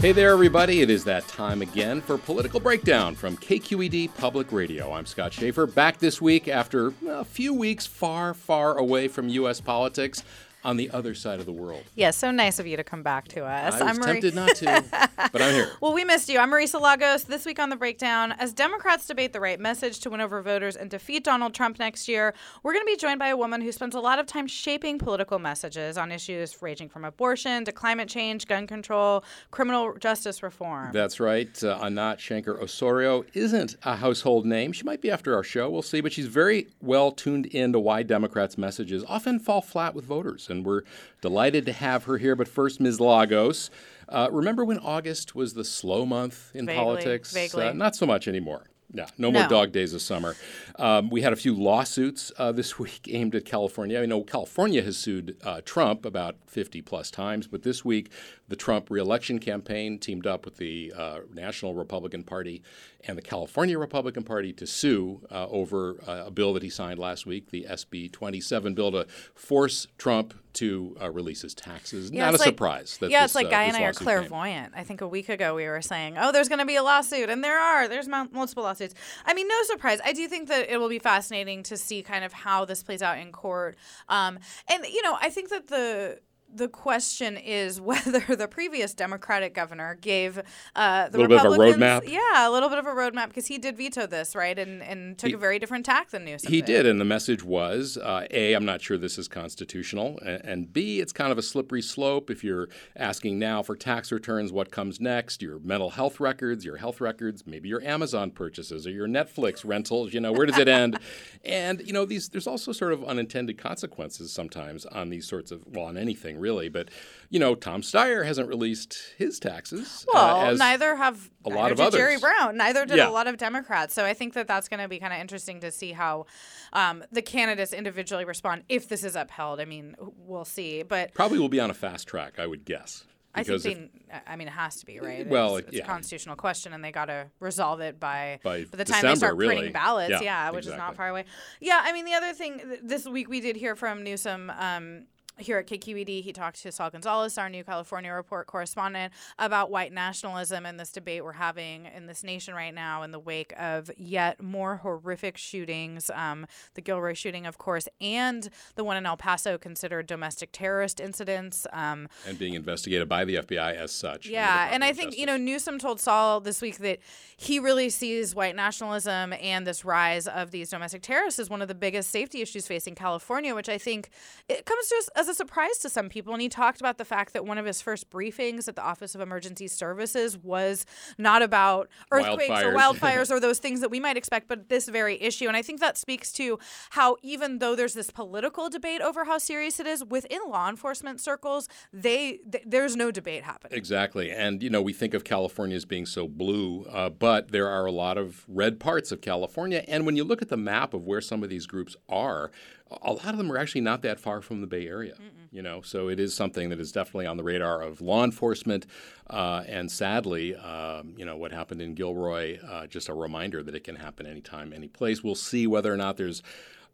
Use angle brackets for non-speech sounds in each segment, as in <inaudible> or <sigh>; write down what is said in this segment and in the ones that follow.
Hey there, everybody. It is that time again for Political Breakdown from KQED Public Radio. I'm Scott Shafer, back this week after a few weeks far, far away from U.S. politics on the other side of the world. Yeah, so nice of you to come back to us. I was am tempted not to, <laughs> but I'm here. Well, we missed you. I'm Marisa Lagos. This week on The Breakdown, as Democrats debate the right message to win over voters and defeat Donald Trump next year, we're going to be joined by a woman who spends a lot of time shaping political messages on issues ranging from abortion to climate change, gun control, criminal justice reform. That's right. Uh, Anat Shenker Osorio isn't a household name. She might be after our show. We'll see. But she's very well tuned into why Democrats' messages often fall flat with voters and we're delighted to have her here. But first, Ms. Lagos, uh, remember when August was the slow month in Vaguely, politics? vaguely. Uh, not so much anymore. Yeah, no more No. dog days of summer. Um, we had a few lawsuits uh, <laughs> this week aimed at California. I know California has sued uh, Trump about 50 plus times, but this week the Trump reelection campaign teamed up with the uh, National Republican Party and the California Republican Party to sue uh, over uh, a bill that he signed last week, the SB 27 bill to force Trump to uh, release his taxes. Yeah, Not a like- surprise. Yeah, this, it's like uh, Guy and I are lawsuit came. clairvoyant. I think a week ago we were saying, "Oh, there's going to be a lawsuit," and there are. There's multiple lawsuits. I mean, no surprise. I do think that it will be fascinating to see kind of how this plays out in court. Um, and you know, I think that the the question is <laughs> whether the previous Democratic governor gave uh, the Little bit of a Republicans, roadmap? yeah, a little bit of a roadmap because he did veto this, right, and and took He- a very different tack than Newsom. He did, and the message was uh, A, I'm not sure this is constitutional, and, and B, it's kind of a slippery slope. If you're asking now for tax returns, what comes next? Your mental health records, your health records, maybe your Amazon purchases or your Netflix rentals, you know, where does it end? <laughs> and, you know, these there's also sort of unintended consequences sometimes on these sorts of, well, on anything really, but, you know, Tom Steyer hasn't released his taxes. uh, Well, as neither have a neither lot of did Jerry. Brown. Neither did Yeah. a lot of Democrats. So I think that that's going to be kind of interesting to see how um, the candidates individually respond if this is upheld. I mean, we'll see. But Probably will be on a fast track, I would guess. I think they, if- I mean, it has to be right. Well, it's, it's yeah. a constitutional question, and they got to resolve it by By the time they December, start really. printing ballots. Yeah, Yeah, which is not far away. Yeah, I mean, the other thing this week we did hear from Newsom. Um, here at KQED, he talked to Saul Gonzalez, our new California report correspondent, about white nationalism and this debate we're having in this nation right now in the wake of yet more horrific shootings. Um, the Gilroy shooting, of course, and the one in El Paso considered domestic terrorist incidents. Um, and being investigated by the FBI as such. yeah, and I think you know Newsom told Saul this week that he really sees white nationalism and this rise of these domestic terrorists as one of the biggest safety issues facing California, which I think it comes to us as a surprise to some people. And he talked about the fact that one of his first briefings at the Office of Emergency Services was not about earthquakes or Wildfires. <laughs> wildfires or those things that we might expect, but this very issue. And I think that speaks to how even though there's this political debate over how serious it is within law enforcement circles, they th- there's no debate happening. Exactly. And, you know, we think of California as being so blue, uh, but there are a lot of red parts of California. And when you look at the map of where some of these groups are, a lot of them are actually not that far from the Bay Area. Mm-mm. You know, so it is something that is definitely on the radar of law enforcement. Uh, and sadly, um, you know, what happened in Gilroy, uh, just a reminder that it can happen anytime, any place. We'll see whether or not there's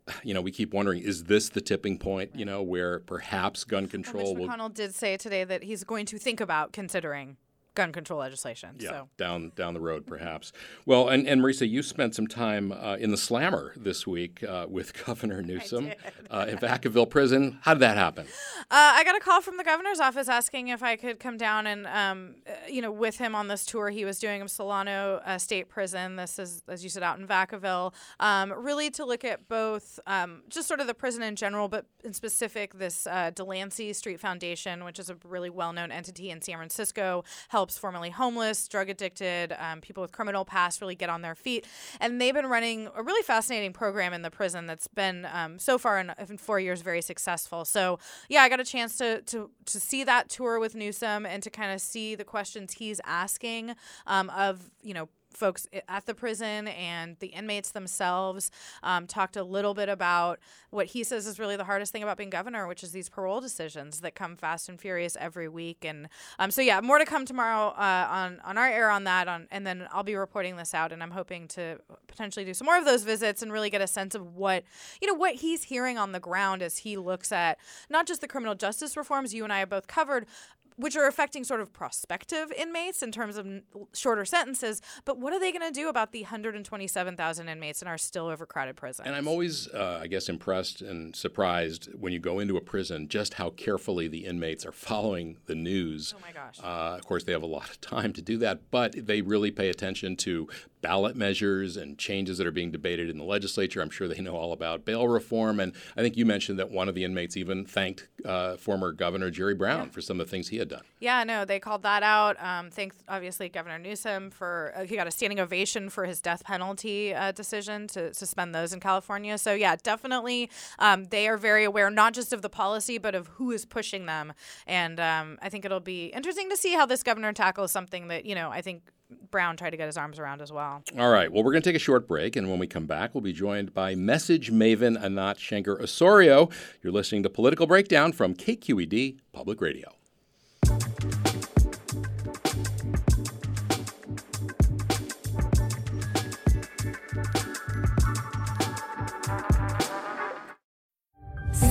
<sighs> you know, we keep wondering, is this the tipping point, you know, where perhaps gun control well, Mitch McConnell did say today that he's going to think about considering gun control legislation. Yeah, so. down down the road, perhaps. Well, and, and Marisa, you spent some time uh, in the slammer this week uh, with <laughs> Governor Newsom uh, in Vacaville Prison. How did that happen? Uh, I got a call from the governor's office asking if I could come down and, um, uh, you know, with him on this tour he was doing of Solano uh, State Prison. This is, as you said, out in Vacaville. Um, really to look at both um, just sort of the prison in general, but in specific this Delancey Street Foundation, which is a really well-known entity in San Francisco, help helps formerly homeless, drug addicted, um, people with criminal past really get on their feet. And they've been running a really fascinating program in the prison that's been um, so far in, in, four years very successful. So yeah, I got a chance to to to see that tour with Newsom and to kind of see the questions he's asking um, of you know folks at the prison and the inmates themselves. Um, talked a little bit about what he says is really the hardest thing about being governor, which is these parole decisions that come fast and furious every week. And um, so, yeah, more to come tomorrow uh, on on our air on that. On and then I'll be reporting this out, and I'm hoping to potentially do some more of those visits and really get a sense of what you know what he's hearing on the ground as he looks at not just the criminal justice reforms you and I have both covered, which are affecting sort of prospective inmates in terms of shorter sentences. But what are they going to do about the 127,000 inmates in our still overcrowded prison? And I'm always, uh, I guess, impressed and surprised when you go into a prison just how carefully the inmates are following the news. Oh my gosh. Uh, of course, they have a lot of time to do that, but they really pay attention to ballot measures and changes that are being debated in the legislature. I'm sure they know all about bail reform. And I think you mentioned that one of the inmates even thanked uh, former Governor Jerry Brown yeah. for some of the things he had done. Yeah, no, they called that out. Um, thanks, obviously, Governor Newsom for uh, he got a standing ovation for his death penalty uh, decision to suspend those in California. So yeah, definitely, um, they are very aware not just of the policy but of who is pushing them. And um, I think it'll be interesting to see how this governor tackles something that you know I think Brown tried to get his arms around as well. All right. Well, we're going to take a short break, and when we come back, we'll be joined by message maven Anat Shenker Osorio. You're listening to Political Breakdown from KQED Public Radio.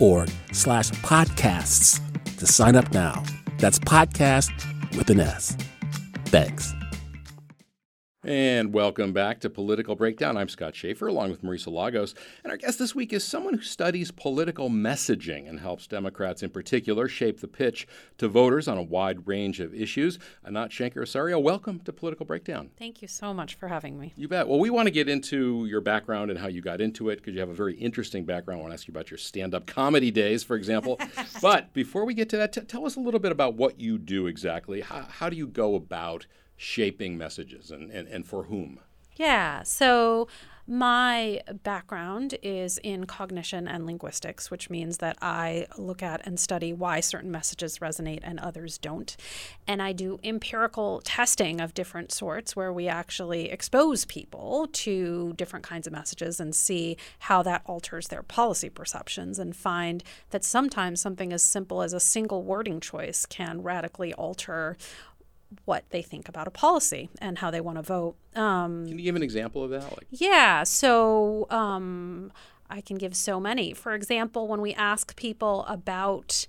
org slash podcasts to sign up now. That's podcast with an S. Thanks. And welcome back to Political Breakdown. I'm Scott Shafer along with Marisa Lagos. And our guest this week is someone who studies political messaging and helps Democrats in particular shape the pitch to voters on a wide range of issues. Anat Shenker Osorio, welcome to Political Breakdown. Thank you so much for having me. You bet. Well, we want to get into your background and how you got into it because you have a very interesting background. I want to ask you about your stand up comedy days, for example. <laughs> but before we get to that, t- tell us a little bit about what you do exactly. How, how do you go about shaping messages and, and, and for whom? Yeah. So my background is in cognition and linguistics, which means that I look at and study why certain messages resonate and others don't. And I do empirical testing of different sorts where we actually expose people to different kinds of messages and see how that alters their policy perceptions and find that sometimes something as simple as a single wording choice can radically alter what they think about a policy and how they want to vote. Um, Can you give an example of that? Like- yeah. So um, I can give so many. For example, when we ask people about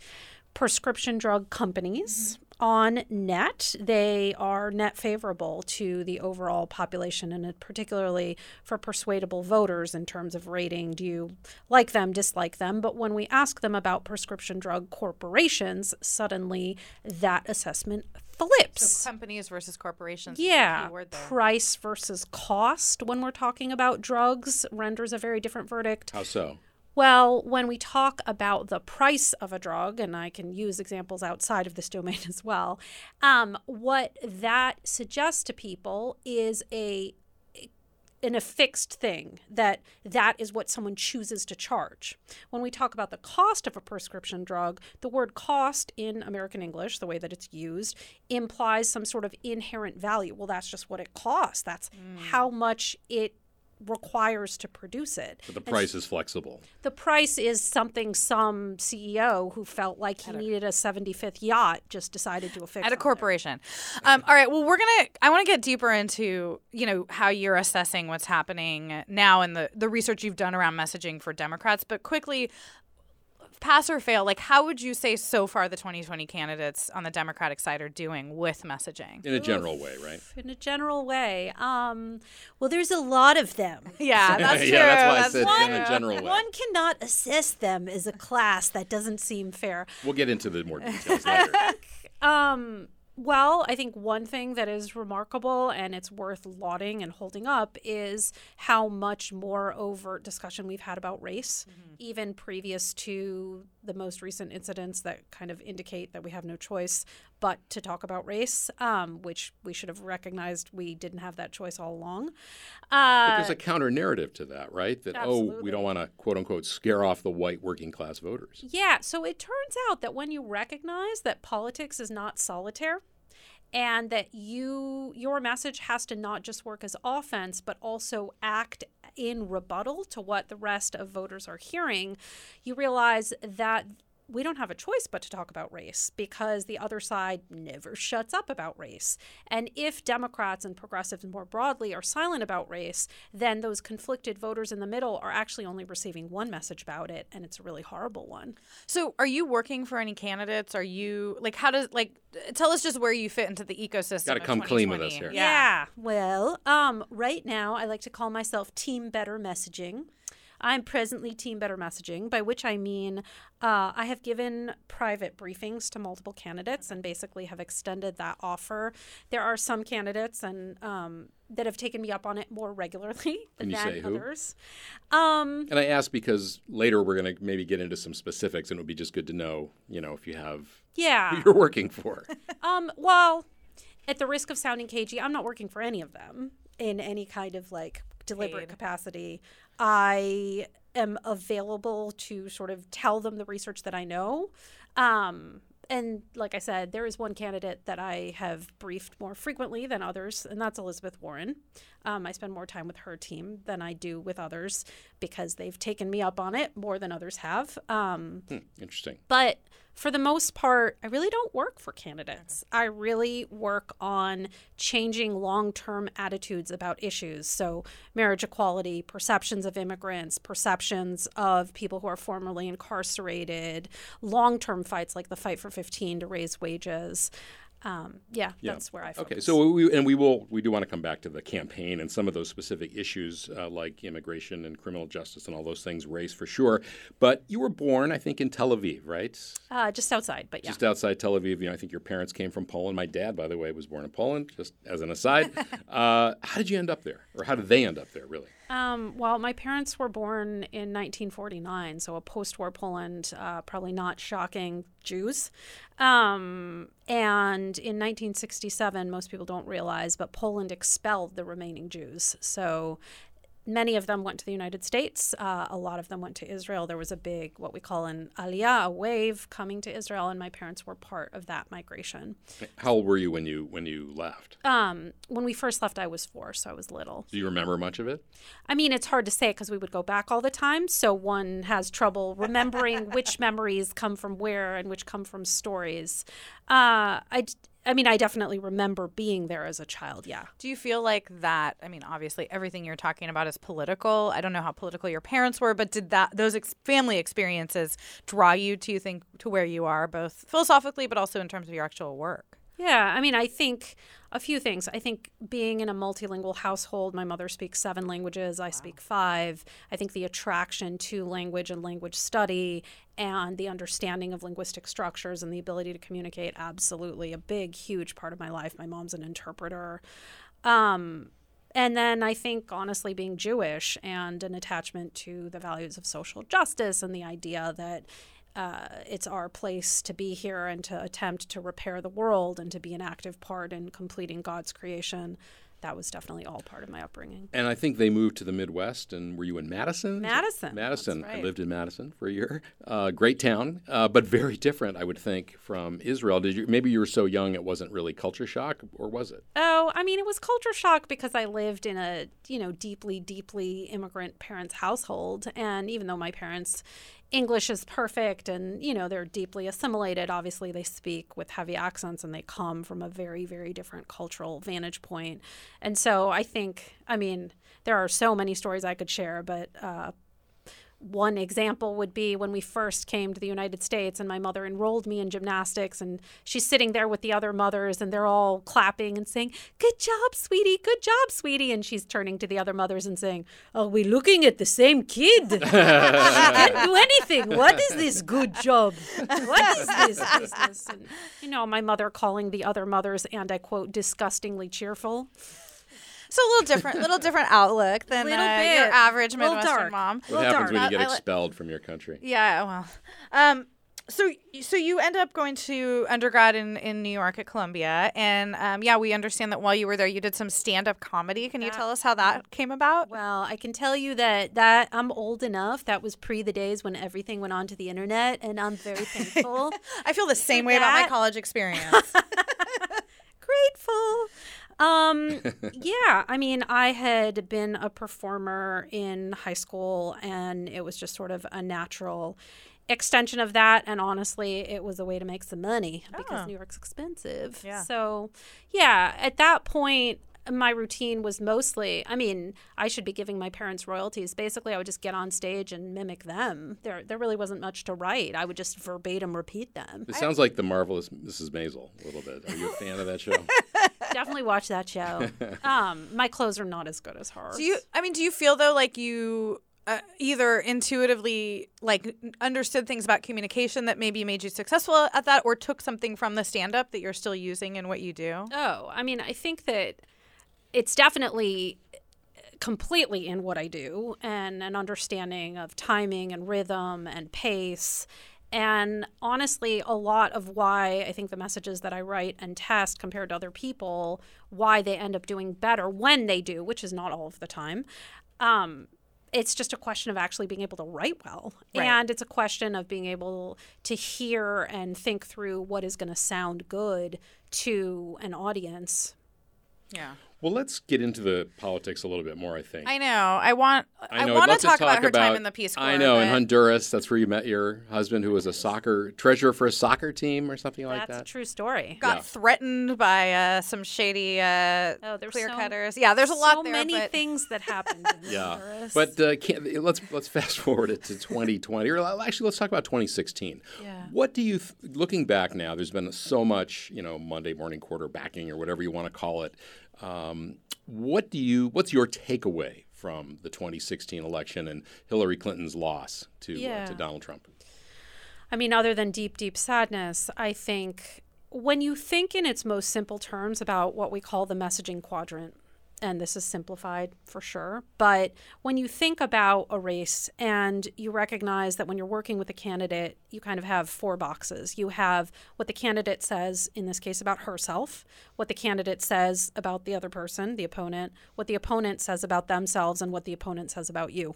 prescription drug companies, on net, they are net favorable to the overall population, and particularly for persuadable voters in terms of rating. Do you like them, dislike them? But when we ask them about prescription drug corporations, suddenly that assessment flips. So companies versus corporations. Yeah. Price versus cost when we're talking about drugs renders a very different verdict. How so? Well, when we talk about the price of a drug, and I can use examples outside of this domain <laughs> as well, um, what that suggests to people is a in a fixed thing that that is what someone chooses to charge. When we talk about the cost of a prescription drug, the word cost in American English, the way that it's used, implies some sort of inherent value. Well, that's just what it costs. That's mm. how much it requires to produce it. But the price is flexible. The price is something some CEO who felt like he needed a 75th yacht just decided to affix at a corporation. Um, all right. Well, we're gonna. I want to get deeper into you know how you're assessing what's happening now and the the research you've done around messaging for Democrats. But quickly, pass or fail, like how would you say so far the 2020 candidates on the Democratic side are doing with messaging? In a general way, right? In a general way. Um, well, there's a lot of them. <laughs> Yeah, <laughs> that's true. yeah, that's why that's I said one, in a general way. One cannot assess them as a class. That doesn't seem fair. We'll get into the more details <laughs> later. um, well, I think one thing that is remarkable and it's worth lauding and holding up is how much more overt discussion we've had about race, mm-hmm. even previous to the most recent incidents that kind of indicate that we have no choice but to talk about race, um, which we should have recognized we didn't have that choice all along. Uh, but there's a counter narrative to that, right? That, absolutely. oh, we don't want to, quote unquote, scare off the white working class voters. Yeah. So it turns out that when you recognize that politics is not solitaire, and that you your message has to not just work as offense but also act in rebuttal to what the rest of voters are hearing you realize that we don't have a choice but to talk about race because the other side never shuts up about race. And if Democrats and progressives more broadly are silent about race, then those conflicted voters in the middle are actually only receiving one message about it, and it's a really horrible one. So, are you working for any candidates? Are you like, how does, like, tell us just where you fit into the ecosystem? Got to come clean with us here. Yeah. yeah. Well, um, right now, I like to call myself Team Better Messaging. I'm presently Team Better Messaging, by which I mean uh, I have given private briefings to multiple candidates and basically have extended that offer. There are some candidates and um, that have taken me up on it more regularly <laughs> Can than others. Um, and I ask because later we're going to maybe get into some specifics, and it would be just good to know, you know, if you have yeah who you're working for. <laughs> um, well, at the risk of sounding cagey, I'm not working for any of them in any kind of like deliberate capacity. I am available to sort of tell them the research that I know. Um, and like I said, there is one candidate that I have briefed more frequently than others, and that's Elizabeth Warren. Um, I spend more time with her team than I do with others because they've taken me up on it more than others have. Um, hmm, interesting. But for the most part, I really don't work for candidates. I really work on changing long term attitudes about issues. So, marriage equality, perceptions of immigrants, perceptions of people who are formerly incarcerated, long term fights like the fight for 15 to raise wages um, yeah, yeah, that's where I focus. Okay, so we and we will we do want to come back to the campaign and some of those specific issues uh, like immigration and criminal justice and all those things, race for sure. But you were born, I think, in Tel Aviv, right? Uh, just outside, but yeah, just outside Tel Aviv. You know, I think your parents came from Poland. My dad, by the way, was born in Poland. Just as an aside, <laughs> uh, how did you end up there, or how did they end up there, really? Um, well, my parents were born in 1949, so a post war Poland, uh, probably not shocking Jews. Um, and in 1967, most people don't realize, but Poland expelled the remaining Jews. So many of them went to the United States. Uh, a lot of them went to Israel. There was a big, what we call an aliyah, a wave coming to Israel, and my parents were part of that migration. How old were you when you when you left? Um, when we first left, I was four, so I was little. Do you remember much of it? I mean, it's hard to say because we would go back all the time, so one has trouble remembering <laughs> which memories come from where and which come from stories. Uh, I I mean, I definitely remember being there as a child. Yeah. Do you feel like that? I mean, obviously, everything you're talking about is political. I don't know how political your parents were, but did that those ex- family experiences draw you to think to where you are, both philosophically, but also in terms of your actual work? Yeah, I mean, I think a few things. I think being in a multilingual household, my mother speaks seven languages, I speak five. I think the attraction to language and language study and the understanding of linguistic structures and the ability to communicate absolutely a big, huge part of my life. My mom's an interpreter. Um, and then I think, honestly, being Jewish and an attachment to the values of social justice and the idea that uh, it's our place to be here and to attempt to repair the world and to be an active part in completing God's creation. That was definitely all part of my upbringing. And I think they moved to the Midwest. And were you in Madison? Madison. Madison. Right. I lived in Madison for a year. Uh, great town, uh, but very different, I would think, from Israel. Did you? Maybe you were so young it wasn't really culture shock, or was it? Oh, I mean, it was culture shock because I lived in a, you know, deeply, deeply immigrant parents' household. And even though my parents English is perfect and, you know, they're deeply assimilated. Obviously, they speak with heavy accents and they come from a very, very different cultural vantage point. And so I think, I mean, there are so many stories I could share, but uh, one example would be when we first came to the United States and my mother enrolled me in gymnastics and she's sitting there with the other mothers and they're all clapping and saying, Good job, sweetie, good job, sweetie. And she's turning to the other mothers and saying, Are we looking at the same kid? she <laughs> can't do anything. What is this good job? What is this business? And, you know, my mother calling the other mothers, and I quote, disgustingly cheerful. So a little different, little different outlook <laughs> than Little uh, your average Midwestern dark. mom. What Well, happens when you get expelled from your country? Yeah, well, um, so so you end up going to undergrad in, in New York at Columbia, and um, yeah, we understand that while you were there, you did some stand up comedy. Can you tell us how that came about? Well, I can tell you that that I'm old enough. That was pre the days when everything went onto the internet, and I'm very thankful, <laughs> I feel the same way about my college experience. <laughs> grateful. Um, <laughs> yeah, I mean, I had been a performer in high school, and it was just sort of a natural extension of that. And honestly, it was a way to make some money because Oh. New York's expensive. Yeah. So, yeah, at that point. My routine was mostly, I mean, I should be giving my parents royalties. Basically, I would just get on stage and mimic them. There, there really wasn't much to write. I would just verbatim repeat them. It sounds like the marvelous Mrs. Maisel a little bit. Are you a fan of that show? <laughs> Definitely watch that show. <laughs> Um, my clothes are not as good as hers. do you? I mean, do you feel though like you? Uh, either intuitively like understood things about communication that maybe made you successful at that or took something from the stand up that you're still using in what you do Oh, I mean, I think that it's definitely completely in what I do and an understanding of timing and rhythm and pace. And honestly, a lot of why I think the messages that I write and test compared to other people, why they end up doing better when they do, which is not all of the time. Um, it's just a question of actually being able to write well. Right. And it's a question of being able to hear and think through what is going to sound good to an audience. yeah Well, let's get into the politics a little bit more. I think. I know. I want. I, know. I'd want to talk about her time in the Peace Corps. I know in Honduras. That's where you met your husband, who was a soccer treasurer for a soccer team or something like that. That's a true story. got Yeah. threatened by uh, some shady uh, Oh, there's clear so- cutters. Yeah, there's a lot so there. many but things that <laughs> happened. In Yeah, Honduras. but uh, can't, let's let's fast forward it to 2020, or actually let's talk about 2016. Yeah. What do you, th- looking back now? There's been so much, you know, Monday morning quarterbacking or whatever you want to call it. Um, what do you? What's your takeaway from the 2016 election and Hillary Clinton's loss to uh, to Donald Trump? I mean, other than deep, deep sadness, I think when you think in its most simple terms about what we call the messaging quadrant, and this is simplified for sure, but when you think about a race and you recognize that when you're working with a candidate, you kind of have four boxes. You have what the candidate says, in this case about herself, what the candidate says about the other person, the opponent, what the opponent says about themselves, and what the opponent says about you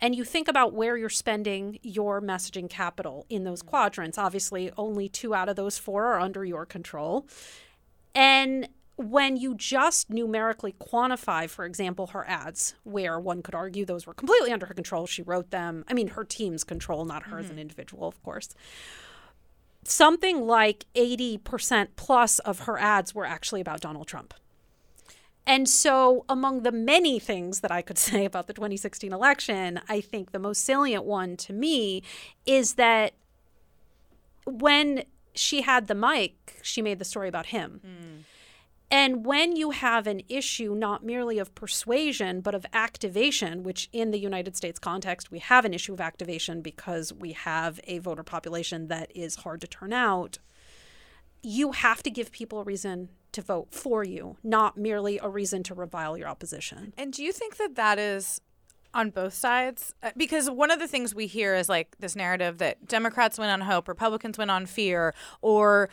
and you think about where you're spending your messaging capital in those quadrants. Obviously, only two out of those four are under your control. And when you just numerically quantify, for example, her ads, where one could argue those were completely under her control, she wrote them. I mean, her team's control, not her as an individual, of course. something like 80% plus of her ads were actually about Donald Trump. And so, among the many things that I could <laughs> say about the 2016 election, I think the most salient one to me is that when she had the mic, she made the story about him. Mm. And when you have an issue not merely of persuasion, but of activation, which in the United States context, we have an issue of activation because we have a voter population that is hard to turn out, you have to give people a reason to vote for you, not merely a reason to revile your opposition. And do you think that that is on both sides uh, because one of the things we hear is like this narrative that Democrats win on hope, Republicans win on fear, or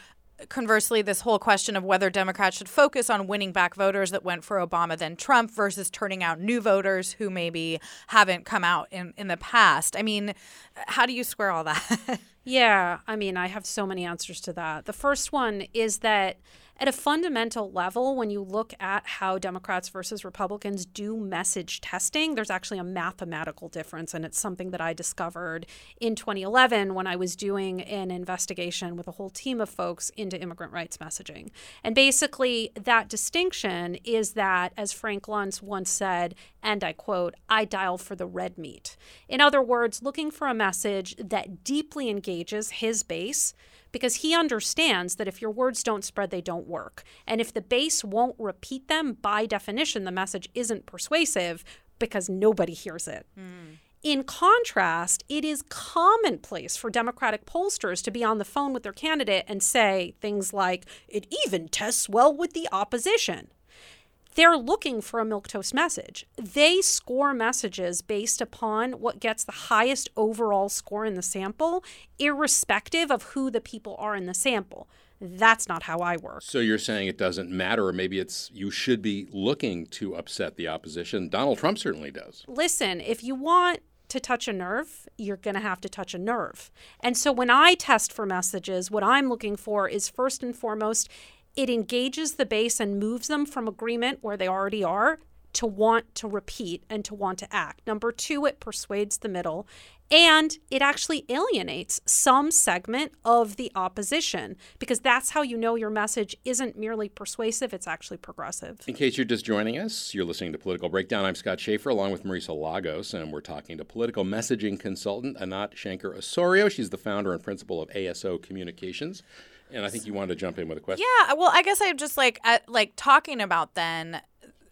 conversely, this whole question of whether Democrats should focus on winning back voters that went for Obama then Trump versus turning out new voters who maybe haven't come out in, in the past. I mean, how do you square all that? <laughs> yeah, I mean, I have so many answers to that. The first one is that at a fundamental level, when you look at how Democrats versus Republicans do message testing, there's actually a mathematical difference. And it's something that I discovered in 2011 when I was doing an investigation with a whole team of folks into immigrant rights messaging. And basically, that distinction is that, as Frank Luntz once said, and I quote, I dial for the red meat. In other words, looking for a message that deeply engages his base because he understands that if your words don't spread, they don't work. And if the base won't repeat them, by definition, the message isn't persuasive because nobody hears it. Mm. In contrast, it is commonplace for Democratic pollsters to be on the phone with their candidate and say things like, it even tests well with the opposition they're looking for a milquetoast message. They score messages based upon what gets the highest overall score in the sample, irrespective of who the people are in the sample. That's not how I work. So you're saying it doesn't matter, or maybe it's you should be looking to upset the opposition. Donald Trump certainly does. Listen, if you want to touch a nerve, you're going to have to touch a nerve. And so when I test for messages, what I'm looking for is first and foremost, it engages the base and moves them from agreement where they already are to want to repeat and to want to act. Number two, it persuades the middle and it actually alienates some segment of the opposition because that's how you know your message isn't merely persuasive, it's actually progressive. In case you're just joining us, you're listening to Political Breakdown. I'm Scott Shafer along with Marisa Lagos, and we're talking to political messaging consultant Anat Shenker Osorio. She's the founder and principal of ASO Communications. And I think you wanted to jump in with a question. Yeah, well, I guess I'm just like at, like talking about then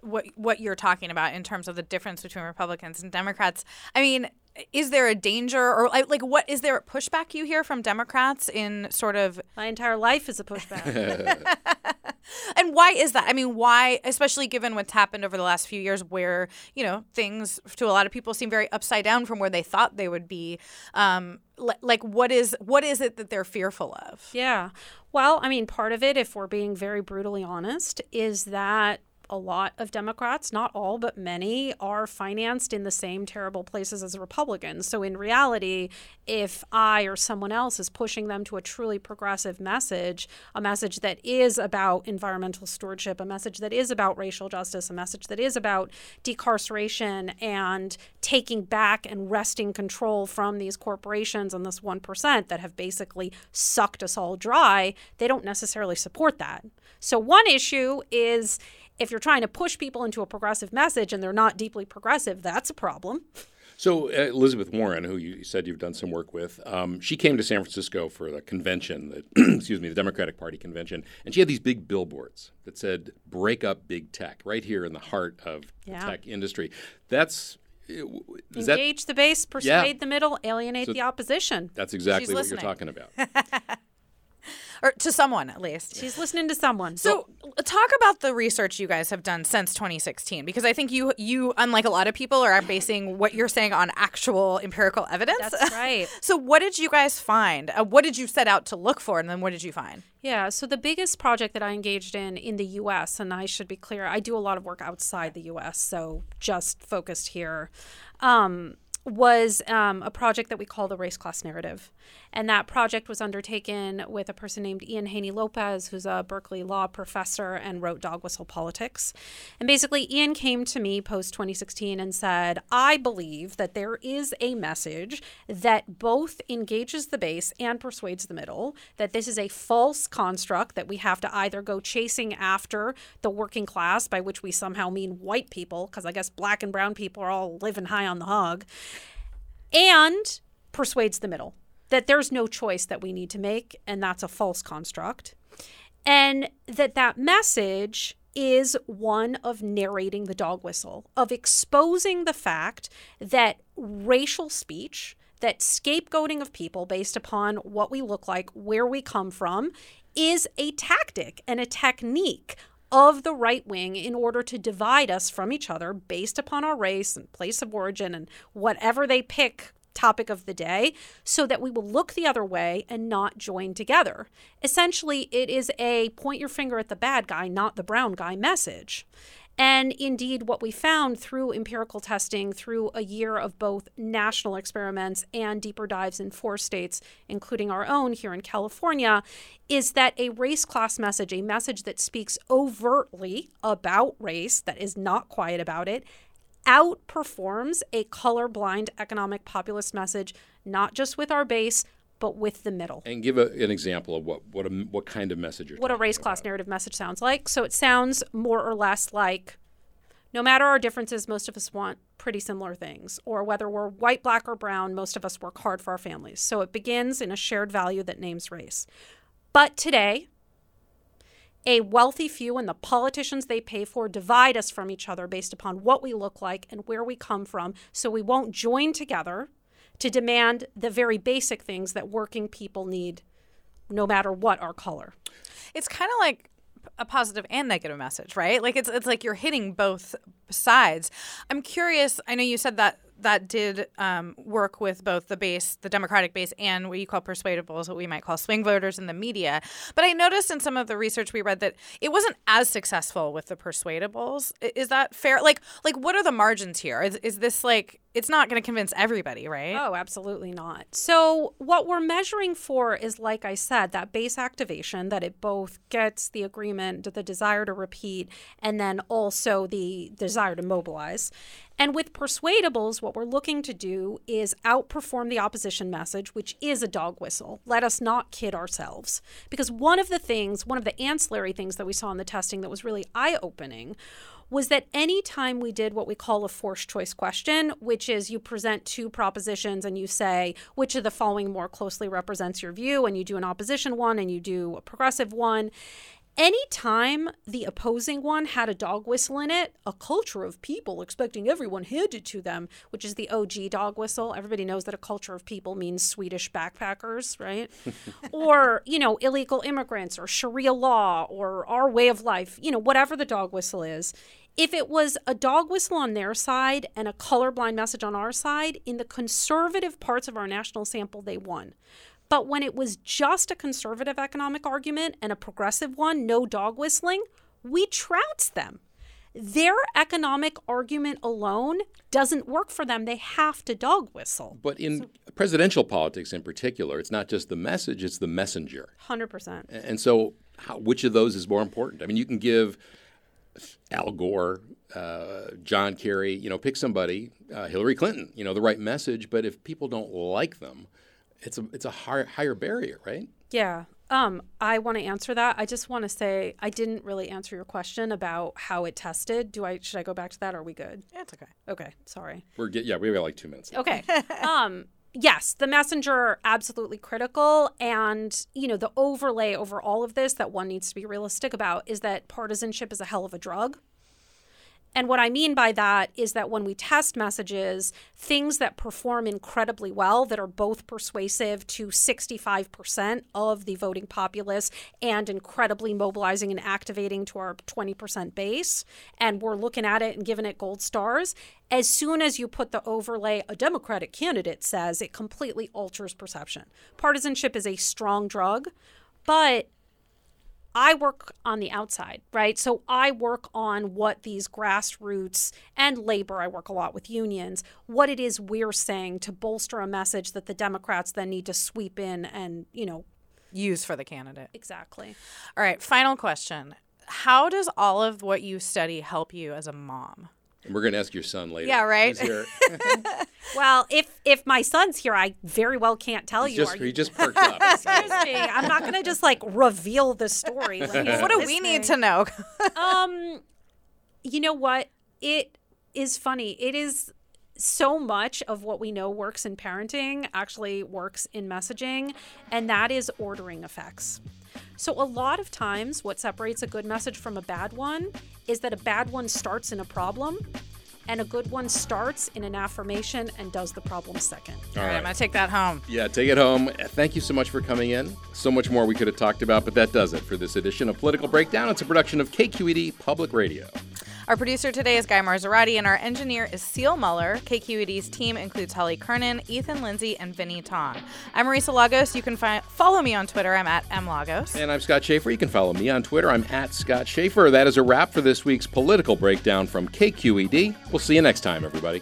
what what you're talking about in terms of the difference between Republicans and Democrats. I mean, is there a danger or like what is there a pushback you hear from Democrats in sort of my entire life is a pushback. <laughs> and why is that? I mean, why especially given what's happened over the last few years where, you know, things to a lot of people seem very upside down from where they thought they would be. Um, like what is what is it that they're fearful of? Yeah. Well, I mean, part of it if we're being very brutally honest is that a lot of Democrats, not all, but many, are financed in the same terrible places as Republicans. So, in reality, if I or someone else is pushing them to a truly progressive message, a message that is about environmental stewardship, a message that is about racial justice, a message that is about decarceration and taking back and wresting control from these corporations and this 1% that have basically sucked us all dry, they don't necessarily support that. So, one issue is if you're trying to push people into a progressive message and they're not deeply progressive, that's a problem. So uh, Elizabeth Warren, who you said you've done some work with, um, she came to San Francisco for the convention, the, <clears throat> excuse me, the Democratic Party convention, and she had these big billboards that said "Break up big tech" right here in the heart of yeah. the tech industry. That's engage that, the base, persuade yeah. the middle, alienate so the opposition. That's exactly what you're talking about. <laughs> <laughs> or to someone at least. She's listening to someone. So, talk about the research you guys have done since 2016, because I think you, you, unlike a lot of people, are basing what you're saying on actual empirical evidence. That's <laughs> right. so, what did you guys find? Uh, what did you set out to look for, and then what did you find? Yeah, so the biggest project that I engaged in in the US, and I should be clear, I do a lot of work outside the US, so just focused here. Um, was um, a project that we call the race class narrative. And that project was undertaken with a person named Ian Haney Lopez, who's a Berkeley law professor and wrote Dog Whistle Politics. And basically, Ian came to me post 2016 and said, I believe that there is a message that both engages the base and persuades the middle, that this is a false construct, that we have to either go chasing after the working class, by which we somehow mean white people, because I guess black and brown people are all living high on the hog and persuades the middle that there's no choice that we need to make and that's a false construct. And that that message is one of narrating the dog whistle of exposing the fact that racial speech that scapegoating of people based upon what we look like where we come from is a tactic and a technique of the right wing in order to divide us from each other based upon our race and place of origin and whatever they pick topic of the day so that we will look the other way and not join together. Essentially, it is a point your finger at the bad guy, not the brown guy message. And indeed, what we found through empirical testing, through a year of both national experiments and deeper dives in four states, including our own here in California, is that a race class message, a message that speaks overtly about race, that is not quiet about it, outperforms a colorblind economic populist message, not just with our base, but with the middle. And give a, an example of what what a, what kind of message you're what a race class narrative message sounds like. So it sounds more or less like no matter our differences, most of us want pretty similar things. Or whether we're white, black, or brown, most of us work hard for our families. So it begins in a shared value that names race. But today, a wealthy few and the politicians they pay for divide us from each other based upon what we look like and where we come from. So we won't join together to demand the very basic things that working people need, no matter what our color. It's kind of like a positive and negative message, right? Like it's it's like you're hitting both sides. I'm curious. I know you said that that did um, work with both the base, the Democratic base, and what you call persuadables, what we might call swing voters in the media. But I noticed in some of the research we read that it wasn't as successful with the persuadables. Is that fair? Like, like what are the margins here? Is, is this like it's not going to convince everybody, right? Oh, absolutely not. So, what we're measuring for is, like I said, that base activation, that it both gets the agreement, the desire to repeat, and then also the desire to mobilize. And with persuadables, what we're looking to do is outperform the opposition message, which is a dog whistle. Let us not kid ourselves. Because one of the things, one of the ancillary things that we saw in the testing that was really eye opening was that anytime we did what we call a forced choice question, which is you present two propositions and you say which of the following more closely represents your view, and you do an opposition one and you do a progressive one. Anytime the opposing one had a dog whistle in it, a culture of people expecting everyone handed to them, which is the OG dog whistle. Everybody knows that a culture of people means Swedish backpackers, right? <laughs> or, you know, illegal immigrants or Sharia law or our way of life, you know, whatever the dog whistle is. If it was a dog whistle on their side and a colorblind message on our side, in the conservative parts of our national sample, they won. But when it was just a conservative economic argument and a progressive one, no dog whistling, we trounced them. Their economic argument alone doesn't work for them. They have to dog whistle. But in so, presidential politics in particular, it's not just the message, it's the messenger. 100%. And so, how, which of those is more important? I mean, you can give Al Gore, uh, John Kerry, you know, pick somebody, uh, Hillary Clinton, you know, the right message, but if people don't like them, it's a it's a higher higher barrier, right? Yeah. Um, I want to answer that. I just want to say I didn't really answer your question about how it tested. Do I should I go back to that? Or are we good? Yeah, it's okay. Okay, sorry. We're get, yeah, we've got like two minutes. Okay. <laughs> um, yes, the messenger absolutely critical, and you know the overlay over all of this that one needs to be realistic about is that partisanship is a hell of a drug. And what I mean by that is that when we test messages, things that perform incredibly well, that are both persuasive to 65% of the voting populace and incredibly mobilizing and activating to our 20% base, and we're looking at it and giving it gold stars, as soon as you put the overlay a Democratic candidate says, it completely alters perception. Partisanship is a strong drug, but I work on the outside, right? So I work on what these grassroots and labor, I work a lot with unions, what it is we're saying to bolster a message that the Democrats then need to sweep in and, you know, use for the candidate. Exactly. All right, final question. How does all of what you study help you as a mom? We're going to ask your son later. Yeah, right? <laughs> well, if if my son's here, I very well can't tell He's you. Just, Are you he just perked up. <laughs> Excuse me. I'm not going to just like reveal the story. what do we need to know? <laughs> um, you know what? It is funny. It is so much of what we know works in parenting actually works in messaging, and that is ordering effects. So, a lot of times, what separates a good message from a bad one is that a bad one starts in a problem and a good one starts in an affirmation and does the problem second. All right, I'm going to take that home. Yeah, take it home. Thank you so much for coming in. So much more we could have talked about, but that does it for this edition of Political Breakdown. It's a production of KQED Public Radio. Our producer today is Guy Marzorati, and our engineer is Seal Muller. KQED's team includes Holly Kernan, Ethan Lindsey, and Vinnee Tong. I'm Marisa Lagos. You can fi- follow me on Twitter. I'm at mlagos. And I'm Scott Shafer. You can follow me on Twitter. I'm at Scott Shafer. That is a wrap for this week's Political Breakdown from KQED. We'll see you next time, everybody.